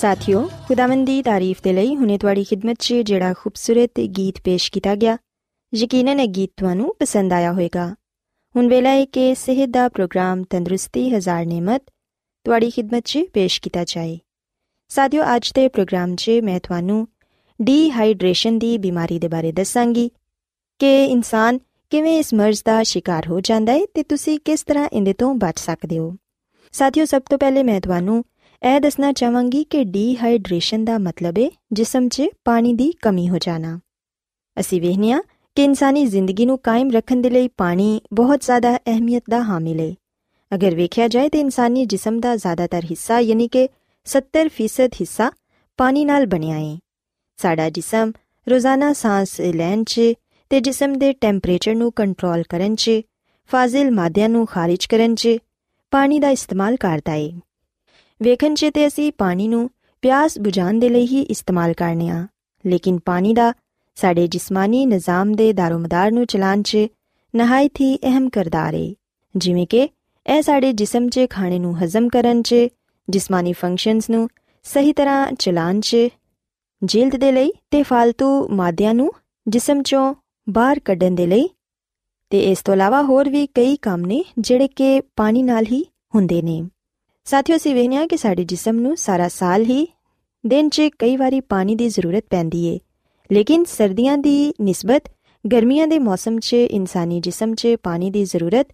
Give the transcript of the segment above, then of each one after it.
ਸਾਥਿਓ, ਖੁਦਾਵੰਦ ਦੀ ਤਾਰੀਫ ਦੇ ਲਈ ਹੁਨੇ ਤੁਹਾਡੀ ਖidmat 'ਚ ਜਿਹੜਾ ਖੂਬਸੂਰਤ ਗੀਤ ਪੇਸ਼ ਕੀਤਾ ਗਿਆ। ਯਕੀਨਨ ਇਹ ਗੀਤ ਤੁਹਾਨੂੰ ਪਸੰਦ ਆਇਆ ਹੋਵੇਗਾ। ਹੁਣ ਵੇਲਾ ਹੈ ਕਿ ਸਿਹਤ ਦਾ ਪ੍ਰੋਗਰਾਮ ਤੰਦਰੁਸਤੀ ਹਜ਼ਾਰ ਨਿਮਤ ਤੁਹਾਡੀ ਖidmat 'ਚ ਪੇਸ਼ ਕੀਤਾ ਜਾਏ। ਸਾਥਿਓ, ਅੱਜ ਦੇ ਪ੍ਰੋਗਰਾਮ 'ਚ ਮੈਂ ਤੁਹਾਨੂੰ ਡੀਹਾਈਡਰੇਸ਼ਨ ਦੀ ਬਿਮਾਰੀ ਦੇ ਬਾਰੇ ਦੱਸਾਂਗੀ ਕਿ ਇਨਸਾਨ ਕਿਵੇਂ ਇਸ ਮਰਜ਼ ਦਾ ਸ਼ਿਕਾਰ ਹੋ ਜਾਂਦਾ ਹੈ ਤੇ ਤੁਸੀਂ ਕਿਸ ਤਰ੍ਹਾਂ ਇਹਦੇ ਤੋਂ ਬਚ ਸਕਦੇ ਹੋ। ਸਾਥਿਓ, ਸਭ ਤੋਂ ਪਹਿਲੇ ਮੈਂ ਤੁਹਾਨੂੰ ਇਹ ਦੱਸਣਾ ਚਾਹਾਂਗੀ ਕਿ ਡੀਹਾਈਡਰੇਸ਼ਨ ਦਾ ਮਤਲਬ ਹੈ ਜਿਸਮ 'ਚ ਪਾਣੀ ਦੀ ਕਮੀ ਹੋ ਜਾਣਾ। ਅਸੀਂ ਵੇਖਦੇ ਹਾਂ ਕਿ ਇਨਸਾਨੀ ਜ਼ਿੰਦਗੀ ਨੂੰ ਕਾਇਮ ਰੱਖਣ ਦੇ ਲਈ ਪਾਣੀ ਬਹੁਤ ਜ਼ਿਆਦਾ ਅਹਿਮੀਅਤ ਦਾ ਹਾਮਿਲ ਹੈ। ਅਗਰ ਵੇਖਿਆ ਜਾਏ ਤਾਂ ਇਨਸਾਨੀ ਜਿਸਮ ਦਾ ਜ਼ਿਆਦਾਤਰ ਹਿੱਸਾ ਯਾਨੀ ਕਿ 70% ਹਿੱਸਾ ਪਾਣੀ ਨਾਲ ਬਣਿਆ ਹੈ। ਸਾਡਾ ਜਿਸਮ ਰੋਜ਼ਾਨਾ ਸਾਹ ਲੈਣ 'ਚ ਤੇ ਜਿਸਮ ਦੇ ਟੈਂਪਰੇਚਰ ਨੂੰ ਕੰਟਰੋਲ ਕਰਨ 'ਚ, ਫਾਜ਼ਿਲ ਮਾਦਿਆਂ ਨੂੰ ਖਾਰਜ ਕਰਨ 'ਚ ਪਾਣੀ ਦਾ ਇਸਤੇਮਾਲ ਕਰਦਾ ਹੈ। ਵੇਖਣ 'ਚ ਤੇ ਅਸੀਂ ਪਾਣੀ ਨੂੰ ਪਿਆਸ ਬੁਝਾਉਣ ਦੇ ਲਈ ਹੀ ਇਸਤੇਮਾਲ ਕਰਨੇ ਆ। ਲੇਕਿਨ ਪਾਣੀ ਦਾ ਸਾਡੇ ਜਿਸਮਾਨੀ ਨਿਜ਼ਾਮ ਦੇ ਦਾਰੋਮਦਾਰ ਨੂੰ ਚਲਾਉਣ 'ਚ ਨਹਾਇਤ ਹੀ ਅਹਿਮ ਕਰਦਾਰ ਹੈ ਜਿਵੇਂ ਕਿ ਇਹ ਸਾਡੇ ਜਿਸਮ 'ਚ ਖਾਣੇ ਨੂੰ ਹਜ਼ਮ ਕਰਨ 'ਚ, ਜਿਸਮਾਨੀ ਫੰਕਸ਼ਨਸ ਨੂੰ ਸਹੀ ਤਰ੍ਹਾਂ ਚਲਾਉਣ 'ਚ, ਜਿਲਦ ਦੇ ਲਈ ਤੇ ਫालतू ਮਾਦਿਆਂ ਨੂੰ ਜਿਸਮ 'ਚੋਂ ਬਾਹਰ ਕੱਢਣ ਦੇ ਲਈ। ਤੇ ਇਸ ਤੋਂ ਇਲਾਵਾ ਹੋਰ ਵੀ ਕਈ ਕੰਮ ਨੇ ਜਿਹੜੇ ਕਿ ਪਾਣੀ ਨਾਲ ਹੀ ਹੁੰਦੇ ਨੇ। ਸਾਥੀਓ, ਅਸੀਂ ਵੇਖਦੇ ਹਾਂ ਕਿ ਸਾਡੇ ਜਿਸਮ ਨੂੰ ਸਾਰਾ ਸਾਲ ਹੀ ਦਿਨ 'ਚ ਕਈ ਵਾਰੀ ਪਾਣੀ ਦੀ ਜ਼ਰੂਰਤ ਪੈਂਦੀ ਏ। ਲੇਕਿਨ ਸਰਦੀਆਂ ਦੀ ਨਿਸਬਤ, ਗਰਮੀਆਂ ਦੇ ਮੌਸਮ 'ਚ, ਇਨਸਾਨੀ ਜਿਸਮ 'ਚ ਪਾਣੀ ਦੀ ਜ਼ਰੂਰਤ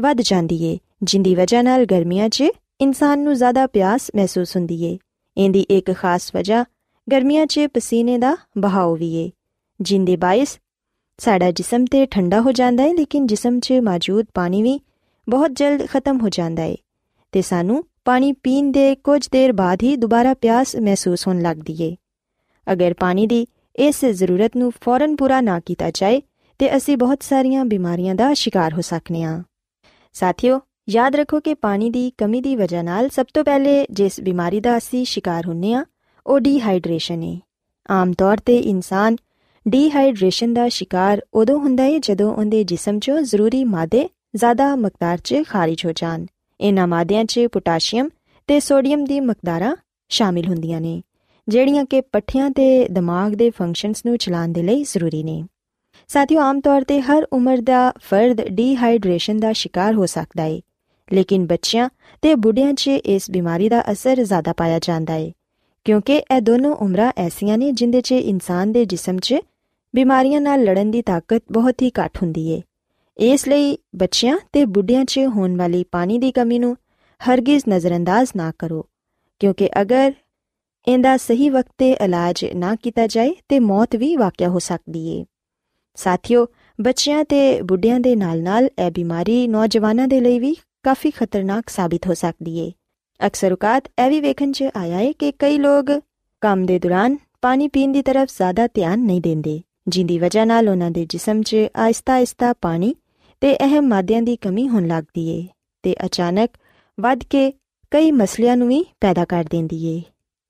ਵੱਧ ਜਾਂਦੀ ਏ, ਜਿੰਦੀ ਵਜ੍ਹਾ ਨਾਲ ਗਰਮੀਆਂ 'ਚ ਇਨਸਾਨ ਨੂੰ ਜ਼ਿਆਦਾ ਪਿਆਸ ਮਹਿਸੂਸ ਹੁੰਦੀ ਏ। ਇਹਦੀ ਇੱਕ ਖਾਸ ਵਜ੍ਹਾ ਗਰਮੀਆਂ 'ਚ ਪਸੀਨੇ ਦਾ ਬਹਾਅ ਵੀ ਏ। ਜਿੰਦੇ ਬਾਇਸ ਸਾਡਾ ਜਿਸਮ ਤੇ ਠੰਡਾ ਹੋ ਜਾਂਦਾ ਹੈ ਲੇਕਿਨ ਜਿਸਮ 'ਚ ਮੌਜੂਦ ਪਾਣੀ ਵੀ ਬਹੁਤ ਜਲਦ ਖਤਮ ਹੋ ਜਾਂਦਾ ਹੈ ਤੇ ਸਾਨੂੰ ਪਾਣੀ ਪੀਣ ਦੇ ਕੁਝ ਦੇਰ ਬਾਅਦ ਹੀ ਦੁਬਾਰਾ ਪਿਆਸ ਮਹਿਸੂਸ ਹੋਣ ਲੱਗਦੀ ਏ। ਅਗਰ ਪਾਣੀ ਦੀ ਇਸ ਜ਼ਰੂਰਤ ਨੂੰ ਫੌਰਨ ਪੂਰਾ ਨਾ ਕੀਤਾ ਜਾਏ, ਤੇ ਅਸੀਂ ਬਹੁਤ ਸਾਰੀਆਂ ਬਿਮਾਰੀਆਂ ਦਾ ਸ਼ਿਕਾਰ ਹੋ ਸਕਨੇ ਹਾਂ ਸਾਥੀਓ, ਯਾਦ ਰੱਖੋ ਕਿ ਪਾਣੀ ਦੀ ਕਮੀ ਦੀ ਵਜ੍ਹਾ ਨਾਲ ਸਭ ਤੋਂ ਪਹਿਲੇ ਜਿਸ ਬਿਮਾਰੀ ਦਾ ਅਸੀਂ ਸ਼ਿਕਾਰ ਹੁੰਨੇ ਆ, ਉਹ ਡੀਹਾਈਡਰੇਸ਼ਨ ਹੈ ਆਮ ਤੌਰ ਤੇ ਇਨਸਾਨ ਡੀਹਾਈਡਰੇਸ਼ਨ ਦਾ ਸ਼ਿਕਾਰ ਉਦੋਂ ਹੁੰਦਾ ਹੈ ਜਦੋਂ ਉਹਦੇ ਜਿਸਮ 'ਚੋਂ ਜ਼ਰੂਰੀ ਮਾਦੇ ਜ਼ਿਆਦਾ ਮਕਦਾਰ 'ਚ ਖਾਰਜ ਹੋ ਜਾਣ। ਇਹਨਾਂ ਮਾਦਿਆਂ 'ਚ ਪੋਟਾਸ਼ੀਅਮ ਤੇ ਸੋਡੀਅਮ ਦੀ ਮਕਦਾਰਾਂ ਸ਼ਾਮਿਲ ਹੁੰਦੀਆਂ ਨੇ, ਜਿਹੜੀਆਂ ਕਿ ਪੱਠਿਆਂ ਤੇ ਦਿਮਾਗ ਦੇ ਫੰਕਸ਼ਨਸ ਨੂੰ ਚਲਾਉਣ ਦੇ ਲਈ ਜ਼ਰੂਰੀ ਨੇ। ਸਾਥੀਓ, ਆਮ ਤੌਰ ਤੇ ਹਰ ਉਮਰ ਦਾ ਫਰਦ ਡੀਹਾਈਡਰੇਸ਼ਨ ਦਾ ਸ਼ਿਕਾਰ ਹੋ ਸਕਦਾ ਹੈ ਲੇਕਿਨ ਬੱਚਿਆਂ ਤੇ ਬੁੱਢਿਆਂ 'ਚ ਇਸ ਬਿਮਾਰੀ ਦਾ ਅਸਰ ਜ਼ਿਆਦਾ ਪਾਇਆ ਜਾਂਦਾ ਹੈ ਕਿਉਂਕਿ ਇਹ ਦੋਨੋਂ ਉਮਰਾਂ ਐਸੀਆਂ ਨੇ ਜਿੰਦੇ 'ਚ ਇਨਸਾਨ ਦੇ ਜਿਸਮ 'ਚ ਬਿਮਾਰੀਆਂ ਨਾਲ ਲੜਨ ਦੀ ਤਾਕਤ ਬਹੁਤ ਹੀ ਘੱਟ ਹੁੰਦੀ ਹੈ ਇਸ ਲਈ ਬੱਚਿਆਂ ਤੇ ਬੁੱਢਿਆਂ 'ਚ ਹੋਣ ਵਾਲੀ ਪਾਣੀ ਦੀ ਕਮੀ ਨੂੰ ਹਰਗਿਜ਼ ਨਜ਼ਰਅੰਦਾਜ਼ ਨਾ ਕਰੋ, ਕਿਉਂਕਿ ਅਗਰ ਇਹਦਾ ਸਹੀ ਵਕਤ ਤੇ ਇਲਾਜ ਨਾ ਕੀਤਾ ਜਾਏ ਤੇ ਮੌਤ ਵੀ ਵਾਕਿਆ ਹੋ ਸਕਦੀ ਏ। ਸਾਥੀਓ, ਬੱਚਿਆਂ ਤੇ ਬੁੱਢਿਆਂ ਦੇ ਨਾਲ-ਨਾਲ ਇਹ ਬਿਮਾਰੀ ਨੌਜਵਾਨਾਂ ਦੇ ਲਈ ਵੀ ਕਾਫੀ ਖਤਰਨਾਕ ਸਾਬਿਤ ਹੋ ਸਕਦੀ ਏ। ਅਕਸਰ ਉਕਾਤ ਇਹ ਵੀ ਵੇਖਣ 'ਚ ਆਇਆ ਏ ਕਿ ਕਈ ਲੋਕ ਕੰਮ ਦੇ ਦੌਰਾਨ ਪਾਣੀ ਪੀਣ ਦੀ ਤਰਫ ਜ਼ਿਆਦਾ ਧਿਆਨ ਨਹੀਂ ਦਿੰਦੇ, ਜਿੰਦੀ ਵਜ੍ਹਾ ਨਾਲ ਉਹਨਾਂ ਦੇ ਜਿਸਮ 'ਚ ਆਇਸਤਾ-ਆਇਸਤਾ ਪਾਣੀ ਤੇ ਅਹਿਮ ਮਾਦਿਆਂ ਦੀ ਕਮੀ ਹੋਣ ਲੱਗਦੀ ਏ ਤੇ ਅਚਾਨਕ ਵੱਧ ਕੇ ਕਈ ਮਸਲਿਆਂ ਨੂੰ ਵੀ ਪੈਦਾ ਕਰ ਦਿੰਦੀ ਏ।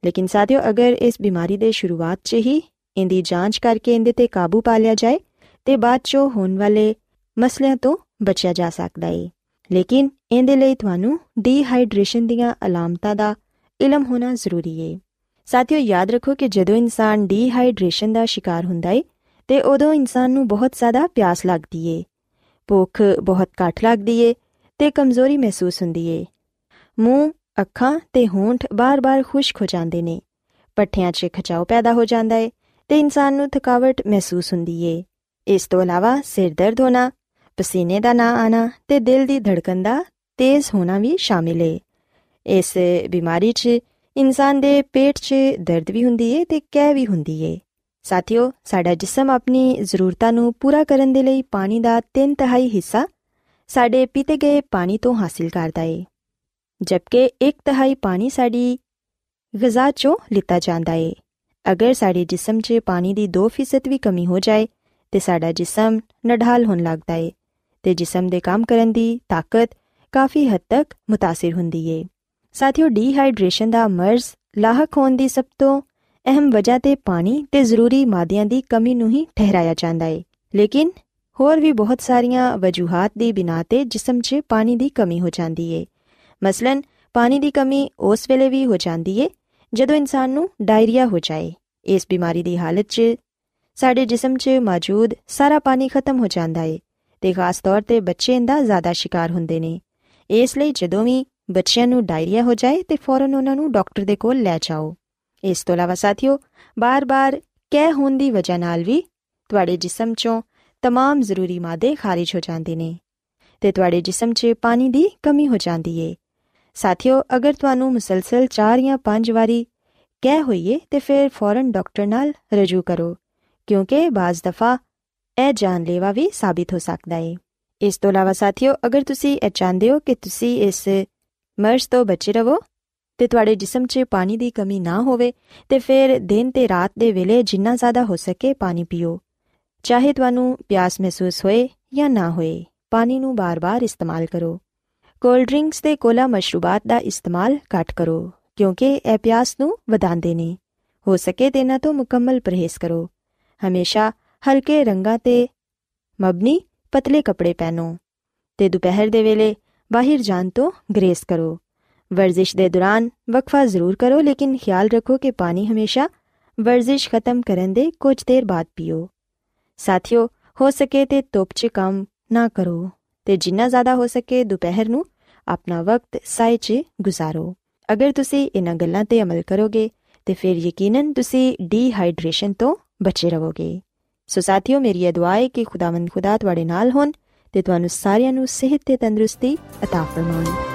ਲੇਕਿਨ ਸਾਥੀਓ, ਅਗਰ ਇਸ ਬਿਮਾਰੀ ਦੇ ਸ਼ੁਰੂਆਤ 'ਚ ਹੀ ਇਹਦੀ ਜਾਂਚ ਕਰਕੇ ਇਹਦੇ ਤੇ ਕਾਬੂ ਪਾ ਲਿਆ ਜਾਏ, ਤੇ ਬਾਅਦ 'ਚੋਂ ਹੋਣ ਵਾਲੇ ਮਸਲਿਆਂ ਤੋਂ ਬਚਿਆ ਜਾ ਸਕਦਾ ਏ। ਲੇਕਿਨ ਇਹਦੇ ਲਈ ਤੁਹਾਨੂੰ ਡੀਹਾਈਡਰੇਸ਼ਨ ਦੀਆਂ ਅਲਾਮਤਾਂ ਦਾ ਇਲਮ ਹੋਣਾ ਜ਼ਰੂਰੀ ਏ। ਸਾਥੀਓ, ਯਾਦ ਰੱਖੋ ਕਿ ਜਦੋਂ ਇਨਸਾਨ ਡੀਹਾਈਡਰੇਸ਼ਨ ਦਾ ਸ਼ਿਕਾਰ ਹੁੰਦਾ ਏ, ਤੇ ਉਦੋਂ ਇਨਸਾਨ ਨੂੰ ਬਹੁਤ ਜ਼ਿਆਦਾ ਪਿਆਸ ਲੱਗਦੀ ਏ। ਭੁੱਖ ਬਹੁਤ ਘੱਟ ਲੱਗਦੀ ਏ ਤੇ ਕਮਜ਼ੋਰੀ ਮਹਿਸੂਸ ਹੁੰਦੀ ਏ। ਮੂੰਹ, ਅੱਖਾਂ ਤੇ ਹੋਂਠ ਬਾਰ-ਬਾਰ ਖੁਸ਼ਕ ਹੋ ਜਾਂਦੇ ਨੇ। ਪੱਠਿਆਂ 'ਚ ਖਚਾਓ ਪੈਦਾ ਹੋ ਜਾਂਦਾ ਏ ਤੇ ਇਨਸਾਨ ਨੂੰ ਥਕਾਵਟ ਮਹਿਸੂਸ ਹੁੰਦੀ ਏ। ਇਸ ਤੋਂ ਇਲਾਵਾ ਸਿਰ ਦਰਦ ਹੋਣਾ, ਪਸੀਨੇ ਦਾ ਨਾ ਆਣਾ ਤੇ ਦਿਲ ਦੀ ਧੜਕਣ ਦਾ ਤੇਜ਼ ਹੋਣਾ ਵੀ ਸ਼ਾਮਿਲ ਏ। ਇਸ ਬਿਮਾਰੀ 'ਚ ਇਨਸਾਨ ਦੇ ਪੇਟ 'ਚ ਦਰਦ ਵੀ ਹੁੰਦੀ ਏ ਤੇ ਕਹਿ ਵੀ ਹੁੰਦੀ ਏ। ਸਾਥੀਓ ਸਾਡਾ ਜਿਸਮ ਆਪਣੀ ਜ਼ਰੂਰਤਾਂ ਨੂੰ ਪੂਰਾ ਕਰਨ ਦੇ ਲਈ ਪਾਣੀ ਦਾ 3 ਤਿਹਾਈ ਹਿੱਸਾ ਸਾਡੇ ਪੀਤੇ ਗਏ ਪਾਣੀ ਤੋਂ ਹਾਸਿਲ ਕਰਦਾ ਏ ਜਦਕਿ 1 ਤਿਹਾਈ ਪਾਣੀ ਸਾਡੀ ਗਿਜ਼ਾ 'ਚੋਂ ਲਿੱਤਾ ਜਾਂਦਾ ਏ ਅਗਰ ਸਾਡੇ ਜਿਸਮ 'ਚ ਪਾਣੀ ਦੀ 2% ਵੀ ਕਮੀ ਹੋ ਜਾਏ ਤੇ ਸਾਡਾ ਜਿਸਮ ਨਢਾਲ ਹੋਣ ਲੱਗਦਾ ਏ ਤੇ ਜਿਸਮ ਦੇ ਕੰਮ ਕਰਨ ਦੀ ਤਾਕਤ ਕਾਫੀ ਹੱਦ ਤੱਕ متاثر ਹੁੰਦੀ ਏ ਸਾਥੀਓ ਡੀਹਾਈਡਰੇਸ਼ਨ ਦਾ ਮਰਜ਼ ਲਾਹਕ ਹੋਣ ਦੀ ਸਭ ਤੋਂ ਅਹਿਮ ਵਜ੍ਹਾ ਤੇ ਪਾਣੀ ਤੇ ਜ਼ਰੂਰੀ ਮਾਦਿਆਂ ਦੀ ਕਮੀ ਨੂੰ ਹੀ ਠਹਿਰਾਇਆ ਜਾਂਦਾ ਏ। ਲੇਕਿਨ ਹੋਰ ਵੀ ਬਹੁਤ ਸਾਰੀਆਂ ਵਜੂਹਾਂ ਦੀ ਬਿਨਾ ਤੇ ਜਿਸਮ 'ਚ ਪਾਣੀ ਦੀ ਕਮੀ ਹੋ ਜਾਂਦੀ ਏ। ਮਸਲਨ, ਪਾਣੀ ਦੀ ਕਮੀ ਉਸ ਵੇਲੇ ਵੀ ਹੋ ਜਾਂਦੀ ਏ, ਜਦੋਂ ਇਨਸਾਨ ਨੂੰ ਡਾਇਰੀਆ ਹੋ ਜਾਏ। ਇਸ ਬਿਮਾਰੀ ਦੀ ਹਾਲਤ 'ਚ ਸਾਡੇ ਜਿਸਮ 'ਚ ਮੌਜੂਦ ਸਾਰਾ ਪਾਣੀ ਖਤਮ ਹੋ ਜਾਂਦਾ ਏ ਤੇ ਖਾਸ ਤੌਰ ਤੇ ਬੱਚੇ ਇਹਦਾ ਜ਼ਿਆਦਾ ਸ਼ਿਕਾਰ ਹੁੰਦੇ ਨੇ। ਇਸ ਲਈ ਜਦੋਂ ਵੀ ਬੱਚਿਆਂ ਨੂੰ ਡਾਇਰੀਆ ਹੋ ਜਾਏ ਤੇ ਫੌਰਨ ਉਹਨਾਂ ਨੂੰ ਡਾਕਟਰ ਦੇ ਕੋਲ ਲੈ ਜਾਓ। ਇਸ ਤੋਂ ਇਲਾਵਾ ਸਾਥੀਓ ਬਾਰ-ਬਾਰ ਕਹਿ ਹੋਣ ਦੀ ਵਜ੍ਹਾ ਨਾਲ ਵੀ ਤੁਹਾਡੇ ਜਿਸਮ 'ਚੋਂ तमाम ਜ਼ਰੂਰੀ ਮਾਦੇ ਖਾਰਜ ਹੋ ਜਾਂਦੇ ਨੇ ਤੇ ਤੁਹਾਡੇ ਜਿਸਮ 'ਚ ਪਾਣੀ ਦੀ ਕਮੀ ਹੋ ਜਾਂਦੀ ਏ ਸਾਥੀਓ ਅਗਰ ਤੁਹਾਨੂੰ ਮੁਸਲਸਲ 4 ਜਾਂ 5 ਵਾਰੀ ਕਹਿ ਹੋਈਏ ਤੇ ਫਿਰ ਫੌਰਨ ਡਾਕਟਰ ਨਾਲ ਰਜੂ ਕਰੋ ਕਿਉਂਕਿ ਬਾਜ਼ ਦਫਾ ਇਹ ਜਾਨਲੇਵਾ ਵੀ ਸਾਬਿਤ ਹੋ ਸਕਦਾ ਏ ਇਸ ਤੋਂ ਇਲਾਵਾ ਸਾਥੀਓ ਅਗਰ ਤੁਸੀਂ ਇਹ ਚਾਹੁੰਦੇ ਹੋ ਕਿ ਤੁਸੀਂ ਇਸ ਮਰਜ਼ ਤੋਂ ਬਚੇ ਰਹੋ ਤੇ ਤੁਹਾਡੇ ਜਿਸਮ 'ਚ ਪਾਣੀ ਦੀ ਕਮੀ ਨਾ ਹੋਵੇ ਤੇ ਫਿਰ ਦਿਨ ਤੇ ਰਾਤ ਦੇ ਵੇਲੇ ਜਿੰਨਾ ਜ਼ਿਆਦਾ ਹੋ ਸਕੇ ਪਾਣੀ ਪੀਓ। ਚਾਹੇ ਤੁਹਾਨੂੰ ਪਿਆਸ ਮਹਿਸੂਸ ਹੋਏ ਜਾਂ ਨਾ ਹੋਏ, ਪਾਣੀ ਨੂੰ ਬਾਰ-ਬਾਰ ਇਸਤੇਮਾਲ ਕਰੋ। ਕੋਲਡ ਡਰਿੰਕਸ ਤੇ ਕੋਲਾ ਮਸ਼ਰੂਬਾਤ ਦਾ ਇਸਤੇਮਾਲ ਘੱਟ ਕਰੋ, ਕਿਉਂਕਿ ਇਹ ਪਿਆਸ ਨੂੰ ਵਧਾਉਂਦੇ ਨੇ। ਹੋ ਸਕੇ ਤੇ ਇਹਨਾਂ ਤੋਂ ਮੁਕੰਮਲ ਪਰਹੇਜ਼ ਕਰੋ। ਹਮੇਸ਼ਾ ਹਲਕੇ ਰੰਗਾਂ ਤੇ ਮਬਨੀ ਪਤਲੇ ਕੱਪੜੇ ਪਹਿਨੋ ਤੇ ਦੁਪਹਿਰ ਦੇ ਵੇਲੇ ਬਾਹਰ ਜਾਣ ਤੋਂ ਗ੍ਰੇਸ ਕਰੋ। ਵਰਜ਼ਿਸ਼ ਦੇ ਦੌਰਾਨ ਵਕਫਾ ਜ਼ਰੂਰ ਕਰੋ ਲੇਕਿਨ ਖਿਆਲ ਰੱਖੋ ਕਿ ਪਾਣੀ ਹਮੇਸ਼ਾ ਵਰਜ਼ਿਸ਼ ਖਤਮ ਕਰਨ ਦੇ ਕੁਝ ਦੇਰ ਬਾਅਦ ਪੀਓ ਸਾਥੀਓ ਹੋ ਸਕੇ ਤੇ ਧੁੱਪ 'ਚ ਕੰਮ ਨਾ ਕਰੋ ਤੇ ਜਿੰਨਾ ਜ਼ਿਆਦਾ ਹੋ ਸਕੇ ਦੁਪਹਿਰ ਨੂੰ ਆਪਣਾ ਵਕਤ ਸਾਏ 'ਚ ਗੁਜ਼ਾਰੋ ਅਗਰ ਤੁਸੀਂ ਇਹਨਾਂ ਗੱਲਾਂ ਤੇ ਅਮਲ ਕਰੋਗੇ ਤੇ ਫਿਰ ਯਕੀਨਨ ਤੁਸੀਂ ਡੀਹਾਈਡਰੇਸ਼ਨ ਤੋਂ ਬਚੇ ਰਹੋਗੇ ਸੋ ਸਾਥੀਓ ਮੇਰੀ ਇਹ ਦੁਆ ਹੈ ਕਿ ਖੁਦਾਵੰਦ ਖੁਦਾ ਤੁਹਾਡੇ ਨਾਲ ਹੋਣ ਤੇ ਤੁਹਾਨੂੰ ਸਾਰਿਆਂ ਨੂੰ ਸਿਹਤ ਤੇ ਤੰਦਰੁਸਤੀ عطا ਫਰਮਾਉਣ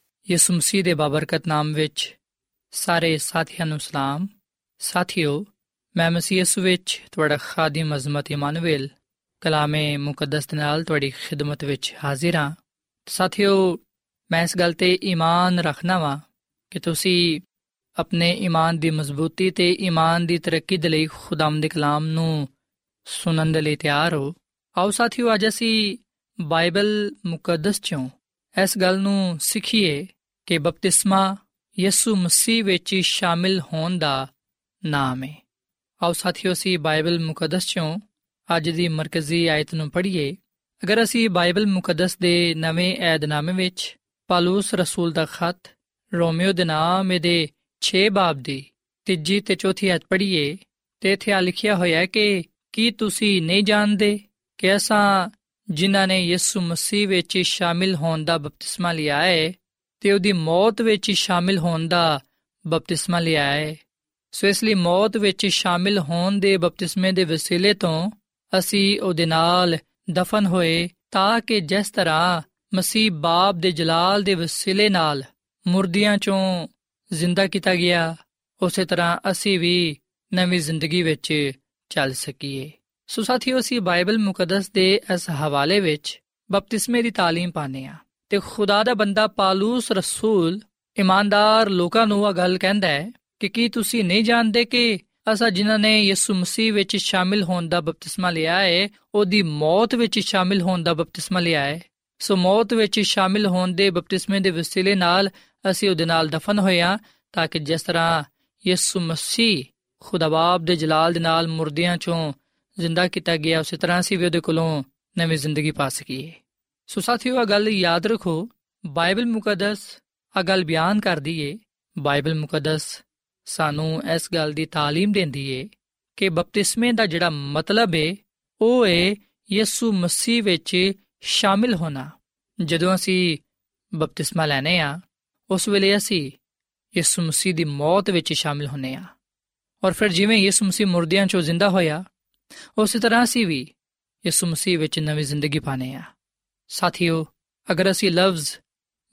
ਯਿਸੂ ਮਸੀਹ ਦੇ ਬਾਬਰਕਤ ਨਾਮ ਵਿੱਚ ਸਾਰੇ ਸਾਥੀਆਂ ਨੂੰ ਸਲਾਮ। ਸਾਥਿਓ, ਮੈਂ ਮਸੀਹ ਯਿਸੂ ਵਿੱਚ ਤੁਹਾਡਾ ਖਾਦਮ ਅਜ਼ਮਤ ਇਮਾਨੁਅਲ ਕਲਾਮੇ ਮੁਕੱਦਸ ਦੇ ਨਾਲ ਤੁਹਾਡੀ ਖਿਦਮਤ ਵਿੱਚ ਹਾਜ਼ਰ ਹਾਂ। ਸਾਥਿਓ, ਮੈਂ ਇਸ ਗੱਲ ਤੇ ਈਮਾਨ ਰੱਖਣਾ ਵਾਂ ਕਿ ਤੁਸੀਂ ਆਪਣੇ ਈਮਾਨ ਦੀ ਮਜ਼ਬੂਤੀ ਤੇ ਈਮਾਨ ਦੀ ਤਰੱਕੀ ਦੇ ਲਈ ਖੁਦਾਮ ਦੇ ਕਲਾਮ ਨੂੰ ਸੁਣਨ ਦੇ ਲਈ ਤਿਆਰ ਹੋ। ਆਓ ਸਾਥੀਓ, ਅੱਜ ਅਸੀਂ ਬਾਈਬਲ ਮੁਕੱਦਸ ਚੋਂ ਇਸ ਗੱਲ ਨੂੰ ਸਿੱਖੀਏ ਕਿ ਬਪਤਿਸਮਾ ਯਿਸੂ ਮਸੀਹ ਵਿੱਚ ਸ਼ਾਮਿਲ ਹੋਣ ਦਾ ਨਾਮ ਹੈ। ਆਓ ਸਾਥੀਓ, ਅਸੀਂ ਬਾਈਬਲ ਮੁਕੱਦਸ ਚੋਂ ਅੱਜ ਦੀ ਮਰਕਜ਼ੀ ਆਇਤ ਨੂੰ ਪੜ੍ਹੀਏ। ਅਗਰ ਅਸੀਂ ਬਾਈਬਲ ਮੁਕੱਦਸ ਦੇ ਨਵੇਂ ਏਧਨਾਮੇ ਵਿੱਚ ਪਾਲੂਸ ਰਸੂਲ ਦਾ ਖਤ, ਰੋਮੀਓ ਦੇ ਨਾਮ ਦੇ 6 ਬਾਬ ਦੀ ਤੀਜੀ ਤੇ ਚੌਥੀ ਆਇਤ ਪੜ੍ਹੀਏ, ਤੇ ਇੱਥੇ ਆ ਲਿਖਿਆ ਹੋਇਆ ਹੈ ਕਿ ਕੀ ਤੁਸੀਂ ਨਹੀਂ ਜਾਣਦੇ ਕਿ ਅਸਾਂ ਜਿਨ੍ਹਾਂ ਨੇ ਯਿਸੂ ਮਸੀਹ ਵਿੱਚ ਸ਼ਾਮਿਲ ਹੋਣ ਦਾ ਬਪਤਿਸਮਾ ਲਿਆ ਹੈ ਤੇ ਉਹਦੀ ਮੌਤ ਵਿੱਚ ਸ਼ਾਮਿਲ ਹੋਣ ਦਾ ਬਪਤਿਸਮਾ ਲਿਆ ਹੈ ਸੋ ਇਸ ਲਈ ਮੌਤ ਵਿੱਚ ਸ਼ਾਮਿਲ ਹੋਣ ਦੇ ਬਪਤਿਸਮੇ ਦੇ ਵਸੀਲੇ ਤੋਂ ਅਸੀਂ ਉਹਦੇ ਨਾਲ ਦਫਨ ਹੋਏ ਤਾਂ ਕਿ ਜਿਸ ਤਰ੍ਹਾਂ ਮਸੀਹ ਬਾਪ ਦੇ ਜਲਾਲ ਦੇ ਵਸੀਲੇ ਨਾਲ ਮੁਰਦਿਆਂ ਚੋਂ ਜ਼ਿੰਦਾ ਕੀਤਾ ਗਿਆ, ਉਸੇ ਤਰ੍ਹਾਂ ਅਸੀਂ ਵੀ ਨਵੀਂ ਜ਼ਿੰਦਗੀ ਵਿੱਚ ਚੱਲ ਸਕੀਏ। ਸੋ ਸਾਥੀਓ ਅਸੀਂ ਬਾਈਬਲ ਮੁਕੱਦਸ ਦੇ ਇਸ ਹਵਾਲੇ ਵਿੱਚ ਬਪਤਿਸਮੇ ਦੀ تعلیم ਪਾਣੇ ਆ ਤੇ ਖੁਦਾ ਦਾ ਬੰਦਾ ਪਾਲੂਸ ਰਸੂਲ ਇਮਾਨਦਾਰ ਲੋਕਾਂ ਨੂੰ ਇਹ ਗੱਲ ਕਹਿੰਦਾ ਹੈ ਕਿ ਕੀ ਤੁਸੀਂ ਨਹੀਂ ਜਾਣਦੇ ਕਿ ਅਸਾਂ ਜਿਨ੍ਹਾਂ ਨੇ ਯਿਸੂ ਮਸੀਹ ਵਿੱਚ ਸ਼ਾਮਿਲ ਹੋਣ ਦਾ ਬਪਤਿਸਮਾ ਲਿਆ ਹੈ ਉਹਦੀ ਮੌਤ ਵਿੱਚ ਸ਼ਾਮਿਲ ਹੋਣ ਦਾ ਬਪਤਿਸਮਾ ਲਿਆ ਹੈ ਸੋ ਮੌਤ ਵਿੱਚ ਸ਼ਾਮਿਲ ਹੋਣ ਦੇ ਬਪਤਿਸਮੇ ਦੇ ਵਸੀਲੇ ਨਾਲ ਅਸੀਂ ਉਹਦੇ ਨਾਲ ਦਫਨ ਹੋਇਆ ਤਾਂ ਕਿ ਜਿਸ ਤਰ੍ਹਾਂ ਯਿਸੂ ਮਸੀਹ ਖੁਦਾ ਬਾਪ ਦੇ ਜਲਾਲ ਦੇ ਨਾਲ ਮੁਰਦਿਆਂ ਚੋਂ ਜ਼ਿੰਦਾ ਕੀਤਾ ਗਿਆ ਉਸੇ ਤਰ੍ਹਾਂ ਅਸੀਂ ਵੀ ਉਹਦੇ ਕੋਲੋਂ ਨਵੀਂ ਜ਼ਿੰਦਗੀ ਪਾ ਸਕੀਏ ਸੋ ਸਾਥੀਓ ਇਹ ਗੱਲ ਯਾਦ ਰੱਖੋ ਬਾਈਬਲ ਮੁਕੱਦਸ ਇਹ ਗੱਲ ਬਿਆਨ ਕਰਦੀ ਏ ਬਾਈਬਲ ਮੁਕੱਦਸ ਸਾਨੂੰ ਇਸ ਗੱਲ ਦੀ تعلیم ਦਿੰਦੀ ਏ ਕਿ ਬਪਤਿਸਮੇ ਦਾ ਜਿਹੜਾ ਮਤਲਬ ਏ ਉਹ ਏ ਯਿਸੂ ਮਸੀਹ ਵਿੱਚ ਸ਼ਾਮਿਲ ਹੋਣਾ ਜਦੋਂ ਅਸੀਂ ਬਪਤਿਸਮਾ ਲੈਨੇ ਆ ਉਸ ਵੇਲੇ ਅਸੀਂ ਯਿਸੂ ਮਸੀਹ ਦੀ ਮੌਤ ਵਿੱਚ ਸ਼ਾਮਿਲ ਹੁੰਨੇ ਆ ਔਰ ਫਿਰ ਜਿਵੇਂ ਯਿਸੂ ਮਸੀਹ ਮੁਰਦਿਆਂ ਚੋਂ ਜ਼ਿੰਦਾ ਹੋਇਆ ਉਸੇ ਤਰ੍ਹਾਂ ਅਸੀਂ ਵੀ ਯਿਸੂ ਮਸੀਹ ਵਿੱਚ ਨਵੀਂ ਜ਼ਿੰਦਗੀ ਪਾਣੇ ਆ ਸਾਥੀਓ, ਅਗਰ ਅਸੀਂ ਲਫ਼ਜ਼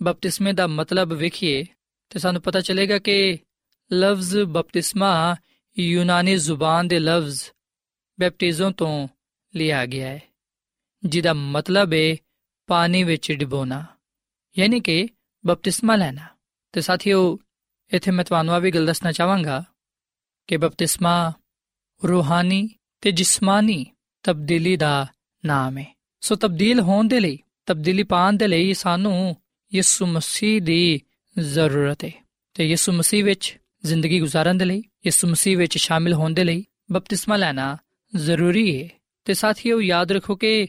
ਬਪਤਿਸਮੇ ਦਾ ਮਤਲਬ ਵੇਖੀਏ, ਤੇ ਸਾਨੂੰ ਪਤਾ ਚੱਲੇਗਾ ਕਿ ਲਫ਼ਜ਼ ਬਪਤਿਸਮਾ ਯੂਨਾਨੀ ਜ਼ੁਬਾਨ ਦੇ ਲਫ਼ਜ਼ ਬੈਪਟਿਜ਼ਮ ਤੋਂ ਲਿਆ ਗਿਆ ਹੈ, ਜਿਹਦਾ ਮਤਲਬ ਹੈ ਪਾਣੀ ਵਿੱਚ ਡਿਬੋਣਾ, ਯਾਨੀ ਕਿ ਬਪਤਿਸਮਾ ਲੈਣਾ। ਤੇ ਸਾਥੀਓ, ਇੱਥੇ ਮੈਂ ਤੁਹਾਨੂੰ ਆ ਵੀ ਗੱਲ ਦੱਸਣਾ ਚਾਹਾਂਗਾ ਕਿ ਬਪਤਿਸਮਾ ਰੂਹਾਨੀ ਤੇ ਜਿਸਮਾਨੀ ਤਬਦੀਲੀ ਦਾ ਨਾਮ ਹੈ। ਸੋ ਤਬਦੀਲ ਹੋਣ ਦੇ ਲਈ, ਤਬਦੀਲੀ ਪਾਣ ਦੇ ਲਈ ਸਾਨੂੰ ਯਿਸੂ ਮਸੀਹ ਦੀ ਜ਼ਰੂਰਤ ਹੈ। ਤੇ ਯਿਸੂ ਮਸੀਹ ਵਿੱਚ ਜ਼ਿੰਦਗੀ گزارਣ ਦੇ ਲਈ, ਯਿਸੂ ਮਸੀਹ ਵਿੱਚ ਸ਼ਾਮਿਲ ਹੋਣ ਦੇ ਲਈ ਬਪਤਿਸਮਾ ਲੈਣਾ ਜ਼ਰੂਰੀ ਹੈ। ਤੇ ਸਾਥੀਓ, ਯਾਦ ਰੱਖੋ ਕਿ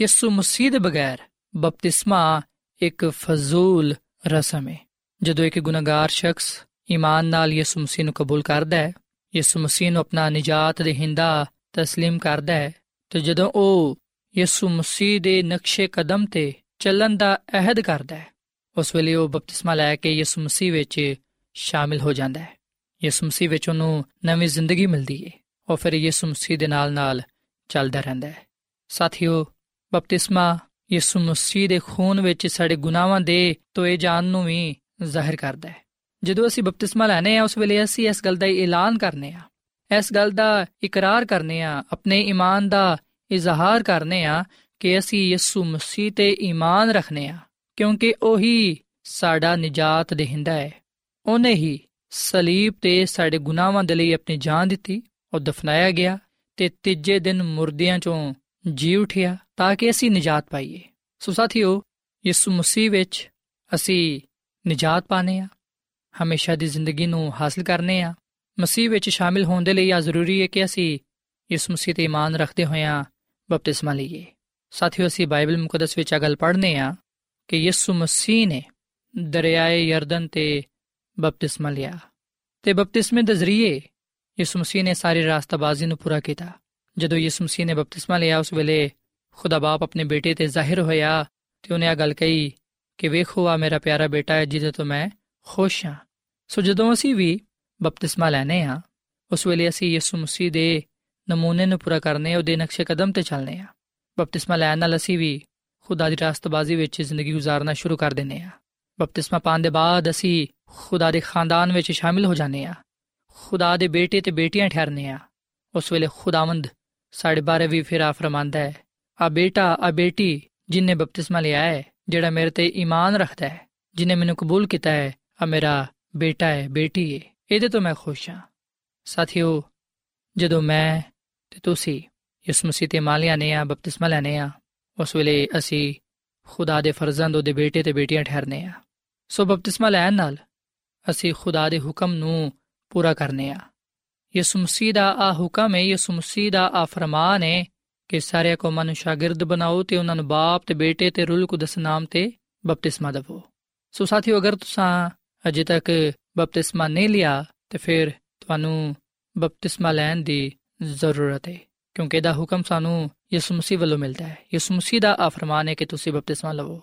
ਯਿਸੂ ਮਸੀਹ ਦੇ ਬਗੈਰ ਬਪਤਿਸਮਾ ਇੱਕ ਫਜ਼ੂਲ ਰਸਮ ਹੈ। ਜਦੋਂ ਇੱਕ ਗੁਨਾਹਗਾਰ ਸ਼ਖਸ ਈਮਾਨ ਨਾਲ ਯਿਸੂ ਮਸੀਹ ਨੂੰ ਕਬੂਲ ਕਰਦਾ ਹੈ, ਯਿਸੂ ਮਸੀਹ ਨੂੰ ਆਪਣਾ ਨਜਾਤ ਦੇਹਿੰਦਾ تسلیم ਕਰਦਾ ਹੈ ਤੇ ਜਦੋਂ ਉਹ ਯਿਸੂ ਮਸੀਹ ਦੇ ਨਕਸ਼ੇ ਕਦਮ ਤੇ ਚੱਲਣ ਦਾ ਅਹਿਦ ਕਰਦਾ ਹੈ ਉਸ ਵੇਲੇ ਉਹ ਬਪਤਿਸਮਾ ਲੈ ਕੇ ਯਿਸੂ ਮਸੀਹ ਵਿੱਚ ਸ਼ਾਮਿਲ ਹੋ ਜਾਂਦਾ ਹੈ ਯਿਸੂ ਮਸੀਹ ਵਿੱਚ ਉਹਨੂੰ ਨਵੀਂ ਜ਼ਿੰਦਗੀ ਮਿਲਦੀ ਹੈ ਉਹ ਫਿਰ ਯਿਸੂ ਮਸੀਹ ਦੇ ਨਾਲ-ਨਾਲ ਚੱਲਦਾ ਰਹਿੰਦਾ ਹੈ ਸਾਥੀਓ ਬਪਤਿਸਮਾ ਯਿਸੂ ਮਸੀਹ ਦੇ ਖੂਨ ਵਿੱਚ ਸਾਡੇ ਗੁਨਾਹਾਂ ਦੇ ਤੋਏ ਜਾਣ ਨੂੰ ਵੀ ਜ਼ਾਹਿਰ ਕਰਦਾ ਹੈ ਜਦੋਂ ਅਸੀਂ ਬਪਤਿਸਮਾ ਲੈਨੇ ਆ ਉਸ ਵੇਲੇ ਅਸੀਂ ਇਸ ਗੱਲ ਦਾ ਐਲਾਨ ਕਰਨੇ ਆ ਇਸ ਗੱਲ ਦਾ ਇਕਰਾਰ ਕਰਨੇ ਆ, ਆਪਣੇ ਈਮਾਨ ਦਾ ਇਜ਼ਹਾਰ ਕਰਨੇ ਆ ਕਿ ਅਸੀਂ ਯਿਸੂ ਮਸੀਹ ਤੇ ਈਮਾਨ ਰੱਖਨੇ ਆ, ਕਿਉਂਕਿ ਉਹੀ ਸਾਡਾ ਨਜਾਤ ਦੇਹਿੰਦਾ ਹੈ। ਉਹਨੇ ਹੀ ਸਲੀਬ ਤੇ ਸਾਡੇ ਗੁਨਾਹਾਂ ਦੇ ਲਈ ਆਪਣੀ ਜਾਨ ਦਿੱਤੀ, ਉਹ ਦਫਨਾਇਆ ਗਿਆ ਤੇ ਤੀਜੇ ਦਿਨ ਮੁਰਦਿਆਂ ਚੋਂ ਜੀ ਉਠਿਆ ਤਾਂ ਕਿ ਅਸੀਂ ਨਜਾਤ ਪਾਈਏ। ਸੋ ਸਾਥੀਓ, ਯਿਸੂ ਮਸੀਹ ਵਿੱਚ ਅਸੀਂ ਨਜਾਤ ਪਾਣੇ ਆ, ਹਮੇਸ਼ਾ ਦੀ ਜ਼ਿੰਦਗੀ ਨੂੰ ਹਾਸਲ ਕਰਨੇ ਆ ਮਸੀਹ ਵਿੱਚ ਸ਼ਾਮਿਲ ਹੋਣ ਦੇ ਲਈ ਆ ਜ਼ਰੂਰੀ ਹੈ ਕਿ ਅਸੀਂ ਯਿਸੂ ਮਸੀਹ ਤੇ ਈਮਾਨ ਰੱਖਦੇ ਹੋਇਆਂ ਬਪਤਿਸਮਾ ਲਈਏ। ਸਾਥੀਓ, ਅਸੀਂ ਬਾਈਬਲ ਮੁਕੱਦਸ ਵਿੱਚ ਆ ਗੱਲ ਪੜ੍ਹਨੇ ਆ ਕਿ ਯਿਸੂ ਮਸੀਹ ਨੇ ਦਰਿਆਏ ਯਰਦਨ ਤੇ ਬਪਤਿਸਮਾ ਲਿਆ ਤੇ ਬਪਤਿਸਮੇ ਦੇ ਜ਼ਰੀਏ ਯਿਸੂ ਮਸੀਹ ਨੇ ਸਾਰੀ ਰਾਸਤਾਬਾਜ਼ੀ ਨੂੰ ਪੂਰਾ ਕੀਤਾ। ਜਦੋਂ ਯਿਸੂ ਮਸੀਹ ਨੇ ਬਪਤਿਸਮਾ ਲਿਆ, ਉਸ ਵੇਲੇ ਖੁਦਾ ਬਾਪ ਆਪਣੇ ਬੇਟੇ ਤੇ ਜ਼ਾਹਿਰ ਹੋਇਆ ਤੇ ਉਹਨੇ ਆ ਗੱਲ ਕਹੀ ਕਿ ਵੇਖੋ ਆ ਮੇਰਾ ਪਿਆਰਾ ਬੇਟਾ ਹੈ, ਜਿਹਦੇ ਤੋਂ ਮੈਂ ਖੁਸ਼ ਹਾਂ। ਸੋ ਜਦੋਂ ਅਸੀਂ ਵੀ ਬਪਤਿਸਮਾ ਲੈਨੇ ਆ ਉਸ ਵੇਲੇ ਅਸੀਂ ਯਿਸੂ ਮਸੀਹ ਦੇ ਨਮੂਨੇ ਨੂੰ ਪੂਰਾ ਕਰਨੇ, ਉਹਦੇ ਨਕਸ਼ੇ ਕਦਮ ਤੇ ਚੱਲਨੇ ਆ ਬਪਤਿਸਮਾ ਲੈਣ ਨਾਲ ਅਸੀਂ ਵੀ ਖੁਦਾ ਦੀ ਰਾਸਤਬਾਜ਼ੀ ਵਿੱਚ ਜ਼ਿੰਦਗੀ گزارਨਾ ਸ਼ੁਰੂ ਕਰ ਦਿੰਨੇ ਆ ਬਪਤਿਸਮਾ ਪਾਣ ਦੇ ਬਾਅਦ ਅਸੀਂ ਖੁਦਾ ਦੇ ਖਾਨਦਾਨ ਵਿੱਚ ਸ਼ਾਮਿਲ ਹੋ ਜਾਂਦੇ ਆ ਖੁਦਾ ਦੇ ਬੇਟੇ ਤੇ ਬੇਟੀਆਂ ਠਹਿਰਨੇ ਆ ਉਸ ਵੇਲੇ ਖੁਦਾਵੰਦ ਸਾਡੇ ਬਾਰੇ ਵੀ ਫਿਰ ਆ ਫਰਮਾਂਦਾ ਹੈ। ਆ ਬੇਟਾ, ਆ ਬੇਟੀ ਜਿਨਨੇ ਬਪਤਿਸਮਾ ਲਿਆ ਹੈ, ਜਿਹੜਾ ਮੇਰੇ ਤੇ ਈਮਾਨ ਰੱਖਦਾ ਹੈ, ਜਿਨੇ ਮੈਨੂੰ ਕਬੂਲ ਕੀਤਾ ਹੈ, ਆ ਮੇਰਾ ਬੇਟਾ ਹੈ, ਬੇਟੀ ਹੈ ਇਹਦੇ ਤੋਂ ਮੈਂ ਖੁਸ਼ ਹਾਂ। ਸਾਥੀਓ, ਜਦੋਂ ਮੈਂ ਤੇ ਤੁਸੀਂ ਇਸ ਮਸੀਹ ਤੇ ਮਾਲਿਆ ਨੇ ਆ, ਬਪਤਿਸਮਾ ਲੈਨੇ ਆ, ਉਸ ਵੇਲੇ ਅਸੀਂ ਖੁਦਾ ਦੇ ਫਰਜ਼ੰਦ ਉਹਦੇ ਬੇਟੇ ਤੇ ਬੇਟੀਆਂ ਠਹਿਰਨੇ ਆ। ਸੋ ਬਪਤਿਸਮਾ ਲੈਣ ਨਾਲ ਅਸੀਂ ਖੁਦਾ ਦੇ ਹੁਕਮ ਨੂੰ ਪੂਰਾ ਕਰਨੇ ਆ। ਯਿਸੂ ਮਸੀਹ ਦਾ ਆ ਹੁਕਮ ਹੈ ਯਿਸੂ ਮਸੀਹ ਦਾ ਆ ਫਰਮਾਨ ਹੈ ਕਿ ਸਾਰੇ ਕੌਮਾਂ ਨੂੰ ਸ਼ਾਗਿਰਦ ਬਣਾਓ ਤੇ ਉਹਨਾਂ ਨੂੰ ਬਾਪ ਤੇ ਬੇਟੇ ਤੇ ਰੂਲ ਕੁਦਸ ਨਾਮ ਤੇ ਬਪਤਿਸਮਾ ਦਿਵੋ। ਸੋ ਸਾਥੀਓ, ਅਗਰ ਤੁਸੀਂ ਅਜੇ ਤੱਕ ਬਪਤਿਸਮਾ ਨਹੀਂ ਲਿਆ ਤੇ ਫਿਰ ਤੁਹਾਨੂੰ ਬਪਤਿਸਮਾ ਲੈਣ ਦੀ ਜ਼ਰੂਰਤ ਹੈ, ਕਿਉਂਕਿ ਇਹਦਾ ਹੁਕਮ ਸਾਨੂੰ ਯਿਸੂ ਮਸੀਹ ਵੱਲੋਂ ਮਿਲਦਾ ਹੈ। ਯਿਸੂ ਮਸੀਹ ਦਾ ਆ ਫਰਮਾਨ ਹੈ ਕਿ ਤੁਸੀਂ ਬਪਤਿਸਮਾ ਲਵੋ।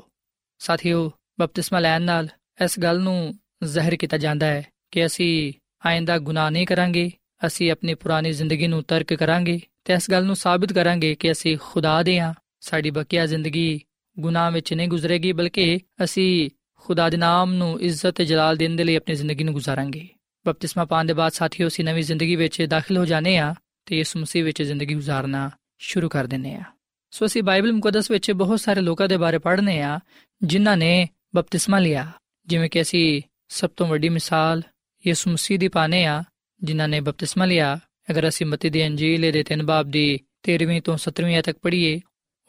ਸਾਥੀਓ, ਬਪਤਿਸਮਾ ਲੈਣ ਨਾਲ ਇਸ ਗੱਲ ਨੂੰ ਜ਼ਾਹਿਰ ਕੀਤਾ ਜਾਂਦਾ ਹੈ ਕਿ ਅਸੀਂ ਆਇੰਦਾ ਗੁਨਾਹ ਨਹੀਂ ਕਰਾਂਗੇ, ਅਸੀਂ ਆਪਣੀ ਪੁਰਾਣੀ ਜ਼ਿੰਦਗੀ ਨੂੰ ਤਰਕ ਕਰਾਂਗੇ ਤੇ ਇਸ ਗੱਲ ਨੂੰ ਸਾਬਿਤ ਕਰਾਂਗੇ ਕਿ ਅਸੀਂ ਖੁਦਾ ਦੇ ਹਾਂ। ਸਾਡੀ ਬਕੀਆ ਜ਼ਿੰਦਗੀ ਗੁਨਾਹ ਵਿੱਚ ਨਹੀਂ ਗੁਜ਼ਰੇਗੀ, ਬਲਕਿ ਅਸੀਂ ਖੁਦਾ ਦੇ ਨਾਮ ਨੂੰ ਇੱਜ਼ਤ ਤੇ ਜਲਾਲ ਦੇਣ ਦੇ ਲਈ ਆਪਣੀ ਜ਼ਿੰਦਗੀ ਨੂੰ ਗੁਜ਼ਾਰਾਂਗੇ। ਬਪਤਿਸਮਾ ਪਾਣ ਦੇ ਬਾਅਦ ਸਾਥੀਓ, ਅਸੀਂ ਨਵੀਂ ਜ਼ਿੰਦਗੀ ਵਿੱਚ ਦਾਖਲ ਹੋ ਜਾਣੇ ਆ ਤੇ ਯਿਸੂ ਮਸੀਹ ਵਿੱਚ ਜ਼ਿੰਦਗੀ ਗੁਜ਼ਾਰਨਾ ਸ਼ੁਰੂ ਕਰ ਦਿੰਨੇ ਆ ਸੋ ਅਸੀਂ ਬਾਈਬਲ ਮੁਕੱਦਸ ਵਿੱਚ ਬਹੁਤ ਸਾਰੇ ਲੋਕਾਂ ਦੇ ਬਾਰੇ ਪੜ੍ਹਨੇ ਆ ਜਿਨ੍ਹਾਂ ਨੇ ਬਪਤਿਸਮਾ ਲਿਆ। ਜਿਵੇਂ ਕਿ ਅਸੀਂ ਸਭ ਤੋਂ ਵੱਡੀ ਮਿਸਾਲ ਯਿਸੂ ਮਸੀਹ ਦੀ ਪਾਣੇ ਆ ਜਿਨ੍ਹਾਂ ਨੇ ਬਪਤਿਸਮਾ ਲਿਆ। ਅਗਰ ਅਸੀਂ ਮਤੀ ਦੀ ਅੰਜੀਲ ਦੇ 3 ਬਾਬ ਦੀ 13ਵੀਂ ਤੋਂ 17ਵੀਂ ਤੱਕ ਪੜ੍ਹੀਏ,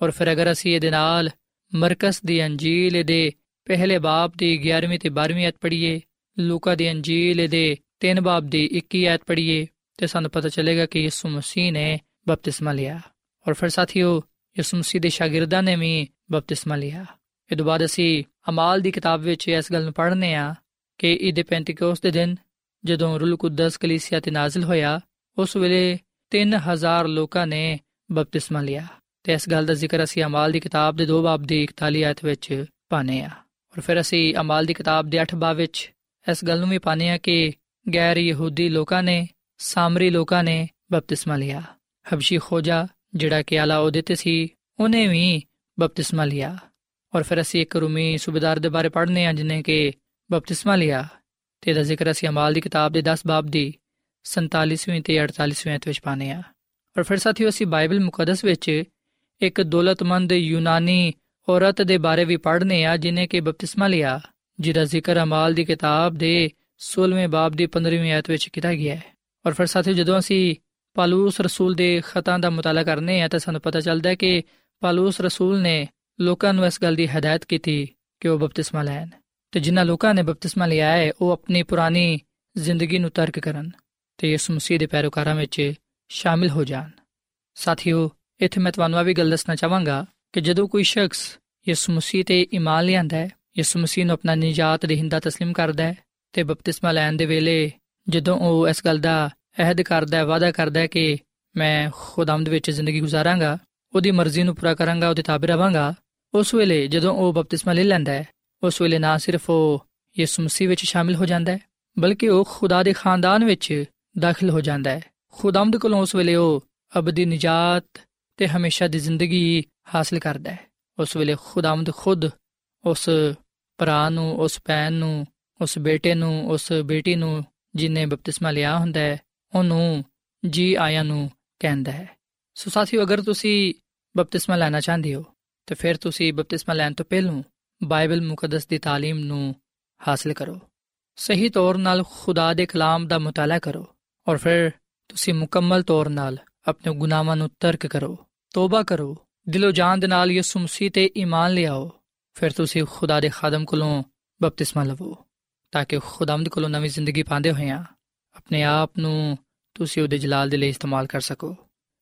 ਔਰ ਫਿਰ ਅਗਰ ਅਸੀਂ ਇਹਦੇ ਨਾਲ ਮਰਕਸ ਦੀ ਅੰਜੀਲ ਦੇ ਪਹਿਲੇ ਬਾਬ ਦੀ 11ਵੀਂ ਤੇ 12ਵੀਂ ਅਧ ਪੜ੍ਹੀਏ, ਲੂਕਾ ਦੀ ਅੰਜੀਲ ਦੇ 3 ਬਾਬ ਦੀ 21 ਅਧ ਪੜ੍ਹੀਏ ਤੇ ਸਾਨੂੰ ਪਤਾ ਚੱਲੇਗਾ ਕਿ ਯਿਸੂ ਮਸੀਹ ਨੇ ਬਪਤਿਸਮਾ ਲਿਆ। ਔਰ ਫਿਰ ਸਾਥੀਓ, ਯਿਸੂ ਮਸੀਹ ਦੇ ਸ਼ਾਗਿਰਦਾਂ ਨੇ ਵੀ ਬਪਤਿਸਮਾ ਲਿਆ। ਇਹ ਤੋਂ ਬਾਅਦ ਅਸੀਂ ਅਮਾਲ ਦੀ ਕਿਤਾਬ ਵਿੱਚ ਇਸ ਗੱਲ ਨੂੰ ਪੜ੍ਹਨੇ ਆ ਕਿ ਇਹਦੇ ਪੈਂਤੀਕੋਸ ਦੇ ਦਿਨ ਜਦੋਂ ਰੂਲ ਕੁਦਸ ਕਲੀਸਿਆ ਤੇ ਨਾਜ਼ਿਲ ਹੋਇਆ, ਉਸ ਵੇਲੇ 3000 ਲੋਕਾਂ ਨੇ ਬਪਤਿਸਮਾ ਲਿਆ। ਤੇ ਇਸ ਗੱਲ ਦਾ ਜ਼ਿਕਰ ਅਸੀਂ ਅਮਾਲ ਦੀ ਕਿਤਾਬ ਦੇ 2 ਬਾਬ ਦੀ 41 ਆਇਤ ਵਿੱਚ ਪਾਨੇ ਆ। ਔਰ ਫਿਰ ਅਸੀਂ ਅਮਾਲ ਦੀ ਕਿਤਾਬ ਦੇ 8 ਬਾਬ ਵਿੱਚ ਇਸ ਗੱਲ ਨੂੰ ਵੀ ਪਾਉਂਦੇ ਹਾਂ ਕਿ ਗੈਰ ਯਹੂਦੀ ਲੋਕਾਂ ਨੇ, ਸਾਮਰੀ ਲੋਕਾਂ ਨੇ ਬਪਤਿਸਮਾ ਲਿਆ। ਹਬਸ਼ੀ ਖੋਜਾ, ਜਿਹੜਾ ਕਿ ਆਲਾ ਉਹਦੇ ਤੇ ਸੀ, ਉਹਨੇ ਵੀ ਬਪਤਿਸਮਾ ਲਿਆ। ਔਰ ਫਿਰ ਅਸੀਂ ਇੱਕ ਰੂਮੀ ਸੂਬੇਦਾਰ ਦੇ ਬਾਰੇ ਪੜ੍ਹਨੇ ਆ ਜਿਨੇ ਕਿ ਬਪਤਿਸਮਾ ਲਿਆ। ਤੇ ਦਾ ਜ਼ਿਕਰ ਅਸੀਂ ਅਮਾਲ ਦੀ ਕਿਤਾਬ ਦੇ 10 ਬਾਬ ਦੀ 47ਵੀਂ ਤੇ 48ਵੀਂ ਅਧ ਵਿੱਚ ਪਾਨੇ ਆ ਔਰ ਫਿਰ ਸਾਥੀਓ, ਅਸੀਂ ਬਾਈਬਲ ਮੁਕੱਦਸ ਵਿੱਚ ਇੱਕ ਦੌਲਤਮੰਦ ਯੂਨਾਨੀ ਔਰਤ ਦੇ ਬਾਰੇ ਵੀ ਪੜ੍ਹਨੇ ਆ, ਜਿਨੇ ਕਿ ਬਪਤਿਸਮਾ ਲਿਆ, ਜਿਹਦਾ ਜ਼ਿਕਰ ਅਮਾਲ ਦੀ ਕਿਤਾਬ ਦੇ 16ਵੇਂ ਬਾਬ ਦੀ 15ਵੀਂ ਆਇਤ ਵਿੱਚ ਕੀਤਾ ਗਿਆ ਹੈ। ਔਰ ਫਿਰ ਸਾਥੀਓ, ਜਦੋਂ ਅਸੀਂ ਪਾਲੂਸ ਰਸੂਲ ਦੇ ਖਤਾਂ ਦਾ ਮੁਤਾਲਾ ਕਰਨੇ ਆ, ਤਾਂ ਸਾਨੂੰ ਪਤਾ ਚੱਲਦਾ ਹੈ ਕਿ ਪਾਲੂਸ ਰਸੂਲ ਨੇ ਲੋਕਾਂ ਨੂੰ ਇਸ ਗੱਲ ਦੀ ਹਦਾਇਤ ਕੀਤੀ ਕਿ ਉਹ ਬਪਤਿਸਮਾ ਲੈਣ। ਤੇ ਜਿਨ੍ਹਾਂ ਲੋਕਾਂ ਨੇ ਬਪਤਿਸਮਾ ਲਿਆ ਹੈ, ਉਹ ਆਪਣੀ ਪੁਰਾਣੀ ਜ਼ਿੰਦਗੀ ਨੂੰ ਤਰਕ ਕਰਨ ਤੇ ਇਸ ਮਸੀਹ ਦੇ ਪੈਰੋਕਾਰਾਂ ਵਿੱਚ ਸ਼ਾਮਿਲ ਹੋ ਜਾਣ। ਸਾਥੀਓ, ਇੱਥੇ ਮੈਂ ਤੁਹਾਨੂੰ ਆ ਵੀ ਗੱਲ ਦੱਸਣਾ ਚਾਹਾਂਗਾ ਕਿ ਜਦੋਂ ਕੋਈ ਸ਼ਖਸ ਯਿਸੂ ਮਸੀਹ ਤੇ ਈਮਾਨ ਲਿਆਂਦਾ ਹੈ ਯਿਸੂ ਮਸੀਹ ਨੂੰ ਆਪਣਾ ਨਿਜਾਤ ਦੇਹਿੰਦਾ تسلیم ਕਰਦਾ ਹੈ ਤੇ ਬਪਤਿਸਮਾ ਲੈਣ ਦੇ ਵੇਲੇ ਜਦੋਂ ਉਹ ਇਸ ਗੱਲ ਦਾ ਅਹਿਦ ਕਰਦਾ ਹੈ ਵਾਅਦਾ ਕਰਦਾ ਹੈ ਕਿ ਮੈਂ ਖੁਦਾਮਦ ਵਿੱਚ ਜ਼ਿੰਦਗੀ ਗੁਜ਼ਾਰਾਂਗਾ ਉਹਦੀ ਮਰਜ਼ੀ ਨੂੰ ਪੂਰਾ ਕਰਾਂਗਾ ਉਹਦੇ ਤਾਬੇ ਰਵਾਂਗਾ ਉਸ ਵੇਲੇ ਜਦੋਂ ਉਹ ਬਪਤਿਸਮਾ ਲੈ ਲੈਂਦਾ ਹੈ ਉਸ ਵੇਲੇ ਨਾ ਸਿਰਫ ਉਹ ਯਿਸੂ ਮਸੀਹ ਵਿੱਚ ਸ਼ਾਮਿਲ ਹੋ ਜਾਂਦਾ ਹੈ ਬਲਕਿ ਉਹ ਖੁਦਾ ਦੇ ਖਾਨਦਾਨ ਵਿੱਚ ਦਾਖਲ ਹੋ ਜਾਂਦਾ ਹੈ ਖੁਦਾਮਦ ਕੋਲੋਂ ਉਸ ਵੇਲੇ ਉਹ ਅਬਦੀ ਨਿਜਾਤ ਤੇ ਹਮੇਸ਼ਾ ਦੀ ਜ਼ਿੰਦਗੀ ਹਾਸਲ ਕਰਦਾ ਹੈ ਉਸ ਵੇਲੇ ਖੁਦਾਮਦ ਖੁਦ ਉਸ ਭਰਾ ਨੂੰ ਉਸ ਭੈਣ ਨੂੰ ਉਸ ਬੇਟੇ ਨੂੰ ਉਸ ਬੇਟੀ ਨੂੰ ਜਿਨੇ ਬਪਤਿਸਮਾ ਲਿਆ ਹੁੰਦਾ ਹੈ ਉਹਨੂੰ ਜੀ ਆਇਆਂ ਨੂੰ ਕਹਿੰਦਾ ਹੈ ਸੋ ਸਾਥੀਓ ਅਗਰ ਤੁਸੀਂ ਬਪਤਿਸਮਾ ਲੈਣਾ ਚਾਹੁੰਦੇ ਹੋ ਤਾਂ ਫਿਰ ਤੁਸੀਂ ਬਪਤਿਸਮਾ ਲੈਣ ਤੋਂ ਪਹਿਲਾਂ ਬਾਈਬਲ ਮੁਕੱਦਸ ਦੀ تعلیم ਨੂੰ ਹਾਸਲ ਕਰੋ ਸਹੀ ਤੌਰ ਨਾਲ ਖੁਦਾ ਦੇ ਕਲਾਮ ਦਾ ਮਤਾਲਾ ਕਰੋ ਔਰ ਫਿਰ ਤੁਸੀਂ ਮੁਕੰਮਲ ਤੌਰ ਨਾਲ ਆਪਣੇ ਗੁਨਾਹਾਂ ਨੂੰ ਤਰਕ ਕਰੋ ਤੋਬਾ ਕਰੋ। ਦਿਲੋਂ ਜਾਨ ਦੇ ਨਾਲ ਯਿਸੂ ਮਸੀਹ ਤੇ ਈਮਾਨ ਲਿਆਓ। ਫਿਰ ਤੁਸੀਂ ਖੁਦਾ ਦੇ ਖਾਦਮ ਕੋਲੋਂ ਬਪਤਿਸਮਾ ਲਵੋ, ਤਾਂ ਕਿ ਖੁਦਾਮਦ ਕੋਲੋਂ ਨਵੀਂ ਜ਼ਿੰਦਗੀ ਪਾਉਂਦੇ ਹੋਏ ਆ ਆਪਣੇ ਆਪ ਨੂੰ ਤੁਸੀਂ ਉਹਦੇ ਜਲਾਲ ਦੇ ਲਈ ਇਸਤੇਮਾਲ ਕਰ ਸਕੋ।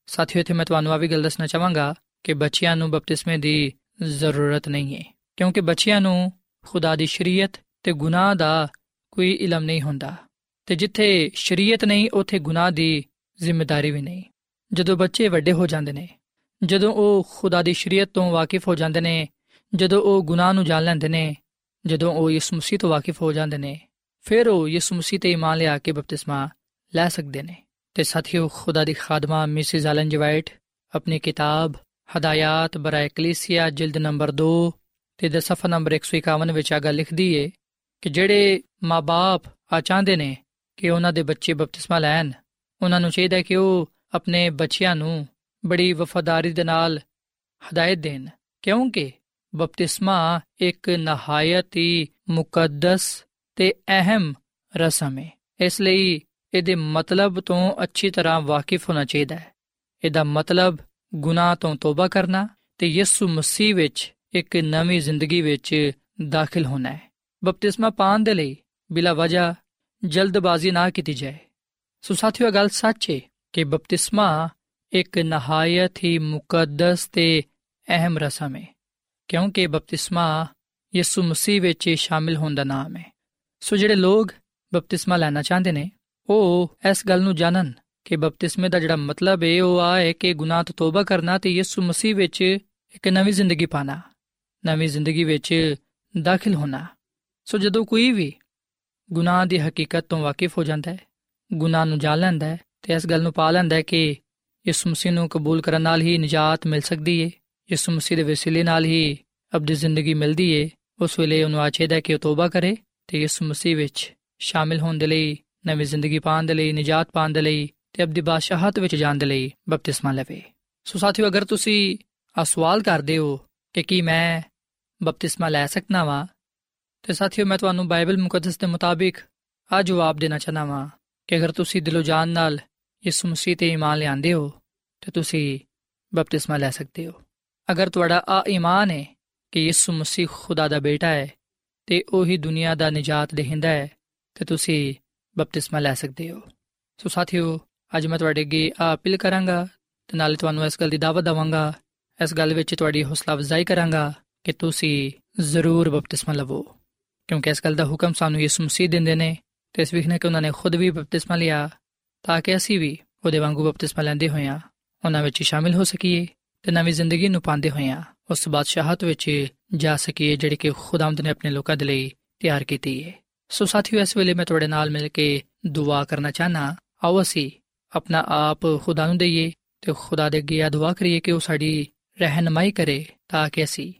ਸਾਥੀਓ, ਇੱਥੇ ਮੈਂ ਤੁਹਾਨੂੰ ਆ ਵੀ ਗੱਲ ਦੱਸਣਾ ਚਾਹਾਂਗਾ ਕਿ ਬੱਚਿਆਂ ਨੂੰ ਬਪਤਿਸਮੇ ਦੀ ਜ਼ਰੂਰਤ ਨਹੀਂ ਹੈ, ਕਿਉਂਕਿ ਬੱਚਿਆਂ ਨੂੰ ਖੁਦਾ ਦੀ ਸ਼ਰੀਅਤ ਤੇ ਗੁਨਾਹ ਦਾ ਕੋਈ ਇਲਮ ਨਹੀਂ ਹੁੰਦਾ ਤੇ ਜਿੱਥੇ ਸ਼ਰੀਅਤ ਨਹੀਂ, ਉੱਥੇ ਗੁਨਾਹ ਦੀ ਜ਼ਿੰਮੇਵਾਰੀ ਵੀ ਨਹੀਂ। ਜਦੋਂ ਬੱਚੇ ਵੱਡੇ ਹੋ ਜਾਂਦੇ ਨੇ ਜਦੋਂ ਉਹ ਖੁਦਾ ਦੀ ਸ਼ਰੀਅਤ ਤੋਂ ਵਾਕਿਫ ਹੋ ਜਾਂਦੇ ਨੇ, ਜਦੋਂ ਉਹ ਗੁਨਾਹ ਨੂੰ ਜਾਣ ਲੈਂਦੇ ਨੇ, ਜਦੋਂ ਉਹ ਯਿਸੂ ਮਸੀਹ ਤੋਂ ਵਾਕਿਫ ਹੋ ਜਾਂਦੇ ਨੇ, ਫਿਰ ਉਹ ਯਿਸੂ ਮਸੀਹ ਤੇ ਇਮਾਨ ਲਿਆ ਕੇ ਬਪਤਿਸਮਾ ਲੈ ਸਕਦੇ ਨੇ। ਤੇ ਸਾਥੀਓ, ਖੁਦਾ ਦੀ ਖਾਦਮਾ ਮਿਸਿਸ ਐਲਨ ਜਵਾਈਟ ਆਪਣੀ ਕਿਤਾਬ ਹਦਾਇਤ ਬਰਾਏ ਕਲੀਸਿਆ ਜਿਲਦ ਨੰਬਰ 2 ਤੇ ਦੇ ਸਫਾ ਨੰਬਰ 151 ਵਿੱਚ ਆ ਗੱਲ ਲਿਖਦੀ ਏ ਕਿ ਜਿਹੜੇ ਮਾਪੇ ਆ ਚਾਹੁੰਦੇ ਨੇ ਕਿ ਉਹਨਾਂ ਦੇ ਬੱਚੇ ਬਪਤਿਸਮਾ ਲੈਣ, ਉਹਨਾਂ ਨੂੰ ਚਾਹੀਦਾ ਕਿ ਉਹ ਆਪਣੇ ਬੱਚਿਆਂ ਨੂੰ ਬੜੀ ਵਫਾਦਾਰੀ ਦੇ ਨਾਲ ਹਦਾਇਤ ਦੇਣ। ਕਿਉਂਕਿ ਬਪਤਿਸਮਾ ਇੱਕ ਨਹਾਇਤ ਹੀ ਮੁਕੱਦਸ ਤੇ ਅਹਿਮ ਰਸਮ ਹੈ ਇਸ ਲਈ ਇਹਦੇ ਮਤਲਬ ਤੋਂ ਅੱਛੀ ਤਰ੍ਹਾਂ ਵਾਕਿਫ ਹੋਣਾ ਚਾਹੀਦਾ ਹੈ। ਇਹਦਾ ਮਤਲਬ ਗੁਨਾਹ ਤੋਂ ਤੋਬਾ ਕਰਨਾ ਤੇ ਯਿਸੂ ਮਸੀਹ ਵਿੱਚ ਇੱਕ ਨਵੀਂ ਜ਼ਿੰਦਗੀ ਵਿੱਚ ਦਾਖਲ ਹੋਣਾ ਹੈ। ਬਪਤਿਸਮਾ ਪਾਣ ਦੇ ਲਈ ਬਿਲਾ ਵਜ੍ਹਾ ਜਲਦਬਾਜ਼ੀ ਨਾ ਕੀਤੀ ਜਾਏ। ਸੋ ਸਾਥੀਓ ਗੱਲ ਸੱਚ ਹੈ ਕਿ ਬਪਤਿਸਮਾ ਇੱਕ ਨਹਾਇਤ ਹੀ ਮੁਕੱਦਸ ਤੇ ਅਹਿਮ ਰਸਮ ਹੈ, ਕਿਉਂਕਿ ਬਪਤਿਸਮਾ ਯਿਸੂ ਮਸੀਹ ਵਿੱਚ ਸ਼ਾਮਿਲ ਹੋਣ ਦਾ ਨਾਮ ਹੈ। ਸੋ ਜਿਹੜੇ ਲੋਕ ਬਪਤਿਸਮਾ ਲੈਣਾ ਚਾਹੁੰਦੇ ਨੇ, ਉਹ ਇਸ ਗੱਲ ਨੂੰ ਜਾਣਨ ਕਿ ਬਪਤਿਸਮੇ ਦਾ ਜਿਹੜਾ ਮਤਲਬ ਹੈ, ਉਹ ਆ ਹੈ ਕਿ ਗੁਨਾਹ ਤੋਂ ਤੋਬਾ ਕਰਨਾ ਤੇ ਯਿਸੂ ਮਸੀਹ ਵਿੱਚ ਇੱਕ ਨਵੀਂ ਜ਼ਿੰਦਗੀ ਪਾਣਾ ਨਵੀਂ ਜ਼ਿੰਦਗੀ ਵਿੱਚ ਦਾਖਲ ਹੋਣਾ। ਸੋ ਜਦੋਂ ਕੋਈ ਵੀ ਗੁਨਾਹ ਦੀ ਹਕੀਕਤ ਤੋਂ ਵਾਕਿਫ ਹੋ ਜਾਂਦਾ ਹੈ, ਗੁਨਾਹ ਨੂੰ ਜਾਣ ਲੈਂਦਾ ਹੈ ਤੇ ਇਸ ਗੱਲ ਨੂੰ ਪਾ ਲੈਂਦਾ ਹੈ ਕਿ ਯਿਸੂ ਮਸੀਹ ਨੂੰ ਕਬੂਲ ਕਰਨ ਨਾਲ ਹੀ ਨਜਾਤ ਮਿਲ ਸਕਦੀ ਹੈ ਯਿਸੂ ਮਸੀਹ ਦੇ ਵਸੀਲੇ ਨਾਲ ਹੀ ਅਬਦੀ ਜ਼ਿੰਦਗੀ ਮਿਲਦੀ ਹੈ ਉਸ ਵੇਲੇ ਉਹਨੂੰ ਆਚੇਦਾ ਕਿ ਉਹ ਤੋਬਾ ਕਰੇ ਤੇ ਯਿਸੂ ਮਸੀਹ ਵਿੱਚ ਸ਼ਾਮਿਲ ਹੋਣ ਦੇ ਲਈ, ਨਵੀਂ ਜ਼ਿੰਦਗੀ ਪਾਉਣ ਦੇ ਲਈ, ਨਜਾਤ ਪਾਉਣ ਦੇ ਲਈ ਤੇ ਅਬਦੀ ਬਾਦਸ਼ਾਹਤ ਵਿੱਚ ਜਾਣ ਦੇ ਲਈ ਬਪਤਿਸਮਾ ਲਵੇ। ਸੋ ਸਾਥੀਓ, ਅਗਰ ਤੁਸੀਂ ਆ ਸਵਾਲ ਕਰਦੇ ਹੋ ਕਿ ਕੀ ਮੈਂ ਬਪਤਿਸਮਾ ਲੈ ਸਕਦਾ ਵਾਂ, ਤੇ ਸਾਥੀਓ, ਮੈਂ ਤੁਹਾਨੂੰ ਬਾਈਬਲ ਮੁਕੱਦਸ ਦੇ ਮੁਤਾਬਿਕ ਆ ਜਵਾਬ ਦੇਣਾ ਚਾਹਨਾ ਵਾਂ ਕਿ ਅਗਰ ਤੁਸੀਂ ਦਿਲੋਂ ਜਾਨ ਨਾਲ ਯਿਸੂ ਮਸੀਹ ਤੇ ਈਮਾਨ ਲਿਆਂਦੇ ਹੋ, ਤੇ ਤੁਸੀਂ ਬਪਤਿਸਮਾ ਲੈ ਸਕਦੇ ਹੋ। ਅਗਰ ਤੁਹਾਡਾ ਆ ਈਮਾਨ ਹੈ ਕਿ ਯਿਸੂ ਮਸੀਹ ਖੁਦਾ ਦਾ ਬੇਟਾ ਹੈ, ਤੇ ਉਹੀ ਦੁਨੀਆ ਦਾ ਨਜਾਤ ਦੇਹਿੰਦਾ ਹੈ, ਤੇ ਤੁਸੀਂ ਬਪਤਿਸਮਾ ਲੈ ਸਕਦੇ ਹੋ। ਸੋ ਸਾਥੀਓ, ਅੱਜ ਮੈਂ ਤੁਹਾਡੇ ਅੱਗੇ ਆ ਅਪੀਲ ਕਰਾਂਗਾ, ਤੇ ਨਾਲ ਤੁਹਾਨੂੰ ਇਸ ਗੱਲ ਦੀ ਦਾਵਤ ਦਵਾਂਗਾ, ਇਸ ਗੱਲ ਵਿੱਚ ਤੁਹਾਡੀ ਹੌਸਲਾ ਅਫਜ਼ਾਈ ਕਰਾਂਗਾ ਕਿ ਤੁਸੀਂ ਜ਼ਰੂਰ ਬਪਤਿਸਮਾ ਲਵੋ। ਕਿਉਂਕਿ ਇਸ ਗੱਲ ਦਾ ਹੁਕਮ ਸਾਨੂੰ ਯਿਸੂ ਮਸੀਹ ਦਿੰਦੇ ਨੇ, ਤੇ ਇਸ ਵਿਖਨੇ ਕਿ ਉਹਨਾਂ ਨੇ ਖੁਦ ਵੀ ਬਪਤਿਸਮਾ ਲਿਆ ਤਾਂ ਕਿ ਅਸੀਂ ਵੀ ਉਹਦੇ ਵਾਂਗੂ ਬਪਤਿਸਮਾ ਲੈਂਦੇ ਹੋਈਆਂ ਉਹਨਾਂ ਵਿੱਚ ਸ਼ਾਮਿਲ ਹੋ ਸਕੀਏ ਤੇ ਨਵੀਂ ਜ਼ਿੰਦਗੀ ਨੂੰ ਪਾਉਂਦੇ ਹੋਈਆਂ ਉਸ ਬਾਦਸ਼ਾਹਤ ਵਿੱਚ ਜਾ ਸਕੀਏ ਜਿਹੜੀ ਕਿ ਖੁਦਾਵੰਦ ਨੇ ਆਪਣੇ ਲੋਕਾਂ ਦੇ ਲਈ ਤਿਆਰ ਕੀਤੀ ਹੈ ਸੋ ਸਾਥੀਓ, ਇਸ ਵੇਲੇ ਮੈਂ ਤੁਹਾਡੇ ਨਾਲ ਮਿਲ ਕੇ ਦੁਆ ਕਰਨਾ ਚਾਹਨਾ ਆਓ ਅਸੀਂ ਆਪਣਾ ਆਪ ਖੁਦਾ ਨੂੰ ਦਈਏ ਤੇ ਖੁਦਾ ਦੇ ਅੱਗੇ ਦੁਆ ਕਰੀਏ ਕਿ ਉਹ ਸਾਡੀ ਰਹਿਨਮਾਈ ਕਰੇ ਤਾਂ ਕਿ ਅਸੀਂ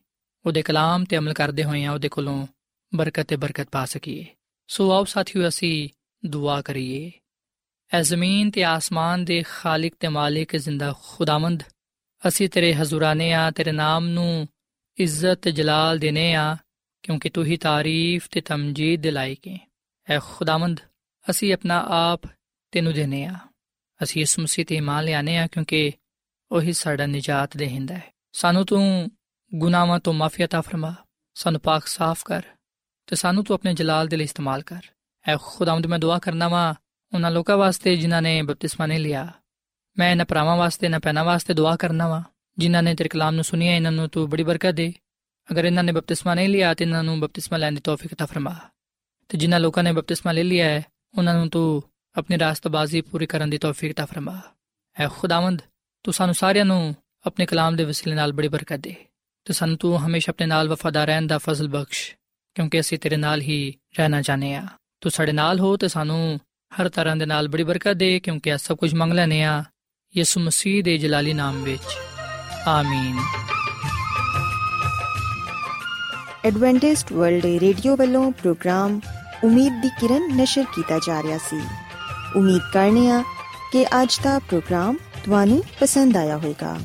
ਉਹਦੇ ਕਲਾਮ ਤੇ ਅਮਲ ਕਰਦੇ ਹੋਈਆਂ ਉਹਦੇ ਕੋਲੋਂ ਬਰਕਤ ਤੇ ਬਰਕਤ ਪਾ ਸਕੀਏ। ਸੋ ਆਓ ਸਾਥੀਓ, ਅਸੀਂ ਦੁਆ ਕਰੀਏ। ਐ ਜ਼ਮੀਨ ਤੇ ਆਸਮਾਨ ਦੇ ਖਾਲਕ ਤੇ ਮਾਲਿਕ ਜ਼ਿੰਦਾ ਖੁਦਾਵੰਦ ਅਸੀਂ ਤੇਰੇ ਹਜ਼ੂਰਾਨੇ ਆ ਤੇਰੇ ਨਾਮ ਨੂੰ ਇੱਜ਼ਤ ਤੇ ਜਲਾਲ ਦੇਨੇ ਆ ਕਿਉਂਕਿ ਤੂੰ ਹੀ ਤਾਰੀਫ ਤੇ ਤਮਜੀਦ ਦੇ ਲਾਇਕ ਹੈ ਐ ਖੁਦਾਵੰਦ ਅਸੀਂ ਆਪਣਾ ਆਪ ਤੈਨੂੰ ਦੇਨੇ ਆ ਅਸੀਂ ਇਸ ਮਸੀਹ ਤੇ ਇਮਾਨ ਲਿਆਨੇ ਆ ਕਿਉਂਕਿ ਉਹੀ ਸਾਡਾ ਨਿਜਾਤ ਦੇਹਿੰਦਾ ਹੈ ਸਾਨੂੰ ਤੂੰ ਗੁਨਾਹਾਂ ਤੋਂ ਮਾਫੀ عطا ਫਰਮਾ ਸਾਨੂੰ ਪਾਕ ਸਾਫ਼ ਕਰ ਤੇ ਸਾਨੂੰ ਤੂੰ ਆਪਣੇ ਜਲਾਲ ਦੇ ਲਈ ਇਸਤੇਮਾਲ ਕਰ ਐ ਖੁਦਾਵੰਦ ਮੈਂ ਦੁਆ ਕਰਨਾ ਵਾ ਉਹਨਾਂ ਲੋਕਾਂ ਵਾਸਤੇ ਜਿਨ੍ਹਾਂ ਨੇ ਬਪਤਿਸਮਾ ਨਹੀਂ ਲਿਆ ਮੈਂ ਇਹਨਾਂ ਭਰਾਵਾਂ ਵਾਸਤੇ ਨਾ ਪੈਨਾ ਵਾਸਤੇ ਦੁਆ ਕਰਨਾ ਵਾ ਜਿਨ੍ਹਾਂ ਨੇ ਤੇਰੇ ਕਲਾਮ ਨੂੰ ਸੁਨਿਆ ਇਹਨਾਂ ਨੂੰ ਤੂੰ ਬੜੀ ਬਰਕਤ ਦੇ ਅਗਰ ਇਹਨਾਂ ਨੇ ਬਪਤਿਸਮਾ ਨਹੀਂ ਲਿਆ ਤੇ ਇਹਨਾਂ ਨੂੰ ਬਪਤਿਸਮਾ ਲੈਣ ਦੀ ਤੌਫੀਕ عطا ਫਰਮਾ ਤੇ ਜਿਨ੍ਹਾਂ ਲੋਕਾਂ ਨੇ ਬਪਤਿਸਮਾ ਲੈ ਲਿਆ ਹੈ ਉਹਨਾਂ ਨੂੰ ਤੂੰ ਆਪਣੀ ਰਾਸਤਬਾਜ਼ੀ ਪੂਰੀ ਕਰਨ ਦੀ ਤੌਫੀਕ عطا ਫਰਮਾ ਐ ਖੁਦਾਵੰਦ ਤੂੰ ਸਾਨੂੰ ਸਾਰਿਆਂ ਨੂੰ ਆਪਣੇ ਕਲਾਮ ਦੇ ਵਸੀਲੇ ਨਾਲ ਬੜੀ ਬਰਕਤ ਦੇ ਤੇ ਸਾਨੂੰ ਤੂੰ ਹਮੇਸ਼ਾ ਆਪਣੇ ਨਾਲ ਵਫਾਦਾਰ ਰਹਿਣ ਦਾ ਫਜ਼ਲ ਬਖਸ਼ ਕਿਉਂਕਿ ਅਸੀਂ ਤੇਰੇ ਨਾਲ ਹੀ ਰਹਿਣਾ ਚਾਹਨੇ ਆ ਤੂੰ ਸਾਡੇ ਨਾਲ ਹੋ ਤੇ ਸਾਨੂੰ ਹਰ ਤਰ੍ਹਾਂ ਦੇ ਨਾਲ ਬੜੀ ਬਰਕਤ ਦੇ, ਕਿਉਂਕਿ ਇਹ ਸਭ ਕੁਝ ਮੰਗ ਲੈਨੇ ਆ ਯਿਸੂ ਮਸੀਹ ਦੇ ਜਲਾਲੀ ਨਾਮ ਵਿੱਚ। ਆਮੀਨ। ਐਡਵੈਂਟਿਸਟ ਵਰਲਡ ਰੇਡੀਓ ਵੱਲੋਂ ਪ੍ਰੋਗਰਾਮ ਉਮੀਦ ਦੀ ਕਿਰਨ ਨਿਸ਼ਰ ਕੀਤਾ ਜਾ ਰਿਹਾ ਸੀ। ਉਮੀਦ ਕਰਨੇ ਆ ਕਿ ਅੱਜ ਦਾ ਪ੍ਰੋਗਰਾਮ ਤੁਹਾਨੂੰ ਪਸੰਦ ਆਇਆ ਹੋਵੇਗਾ।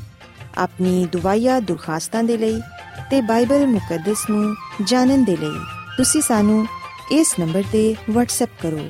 ਆਪਣੀ ਦੁਆਇਆ ਦੁਰਖਾਸਤਾਂ ਦੇ ਲਈ ਤੇ ਬਾਈਬਲ ਮੁਕੱਦਸ ਨੂੰ ਜਾਣਨ ਦੇ ਲਈ ਤੁਸੀਂ ਸਾਨੂੰ ਇਸ ਨੰਬਰ ਤੇ WhatsApp ਕਰੋ।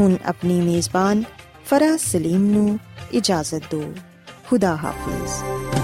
ਹੁਣ ਆਪਣੀ ਮੇਜ਼ਬਾਨ ਫਰਾਜ਼ ਸਲੀਮ ਨੂੰ ਇਜਾਜ਼ਤ ਦਿਓ। ਖੁਦਾ ਹਾਫਿਜ਼।